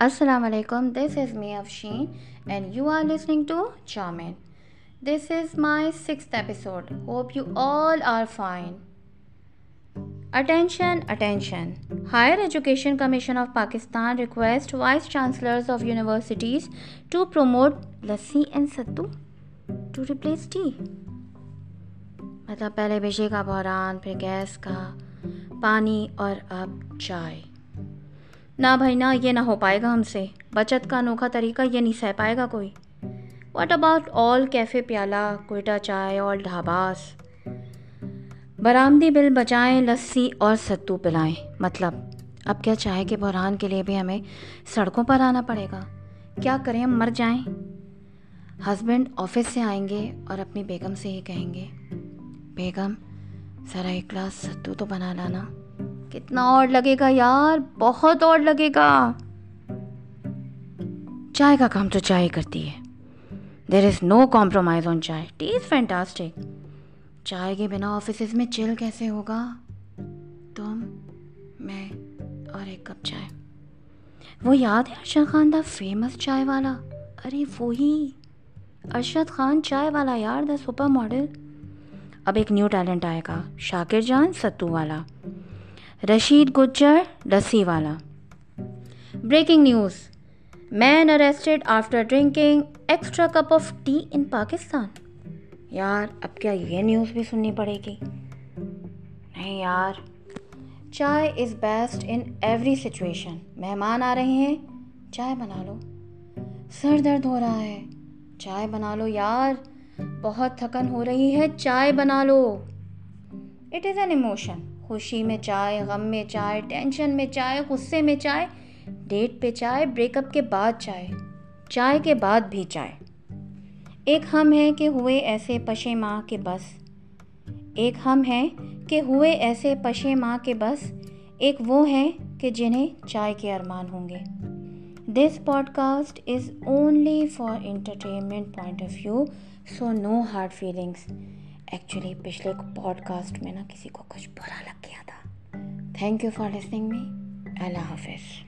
السلام علیکم this is me Afsheen and you are listening to Chaman this is my six episode hope you all are fine attention attention higher education commission of Pakistan request vice chancellors of universities to promote lassi and sattu to replace tea مطلب پہلے بجلی کا بحران پھر gas کا پانی اور اب چائے نہ بھائی، نہ یہ نہ ہو پائے گا ہم سے۔ بچت کا انوکھا طریقہ یہ نہیں سہ پائے گا کوئی۔ واٹ اباؤٹ آل کیفے پیالہ، کوئٹہ چائے اور ڈھاباس؟ برآمدی بل بچائیں، لسی اور ستو پلائیں۔ مطلب اب کیا چائے کے بحران کے لیے بھی ہمیں سڑکوں پر آنا پڑے گا؟ کیا کریں ہم مر جائیں؟ ہسبینڈ آفس سے آئیں گے اور اپنی بیگم سے یہ کہیں گے، بیگم، ذرا ایک گلاس ستو تو بنا لانا۔ کتنا اور لگے گا یار، بہت اور لگے گا۔ چائے کا کام تو چائے کرتی ہے۔ دیر از نو کمپرومائز آن چائے۔ ٹی از فینٹاسٹک چائے کے بنا آفیسز میں چل کیسے ہوگا؟ تم، میں اور ایک کپ چائے۔ وہ یاد ہے ارشد خان دا فیمس چائے والا؟ ارے وہی۔ ارشد خان چائے والا یار دا سپر ماڈل اب ایک نیو ٹیلنٹ آئے گا، شاکر جان ستو والا۔ رشید گجر لسی والا۔ Breaking news man arrested after drinking extra cup of tea in Pakistan یار، اب کیا یہ نیوز بھی سننی پڑے گی؟ نہیں یار۔ Chai is best in every situation مہمان آ رہے ہیں، چائے بنا لو۔ سر درد ہو رہا ہے۔ چائے بنا لو یار۔ بہت تھکن ہو رہی ہے، چائے بنا لو۔ اٹ از این ایموشن خوشی میں چائے، غم میں چائے، ٹینشن میں چائے، غصے میں چائے، ڈیٹ پہ چائے، بریک اپ کے بعد چائے چائے کے بعد بھی چائے۔ ایک ہم ہیں کہ ہوئے ایسے پشے ماں کے بس۔ ایک ہم ہیں کہ ہوئے ایسے پشے ماں کے بس۔ ایک وہ ہیں کہ جنہیں چائے کے ارمان ہوں گے۔ This podcast is only for entertainment point of view so no hard feelings actually پچھلے پوڈ کاسٹ میں نا کسی کو کچھ برا لگ گیا تھا. Thank you for listening me اللہ حافظ.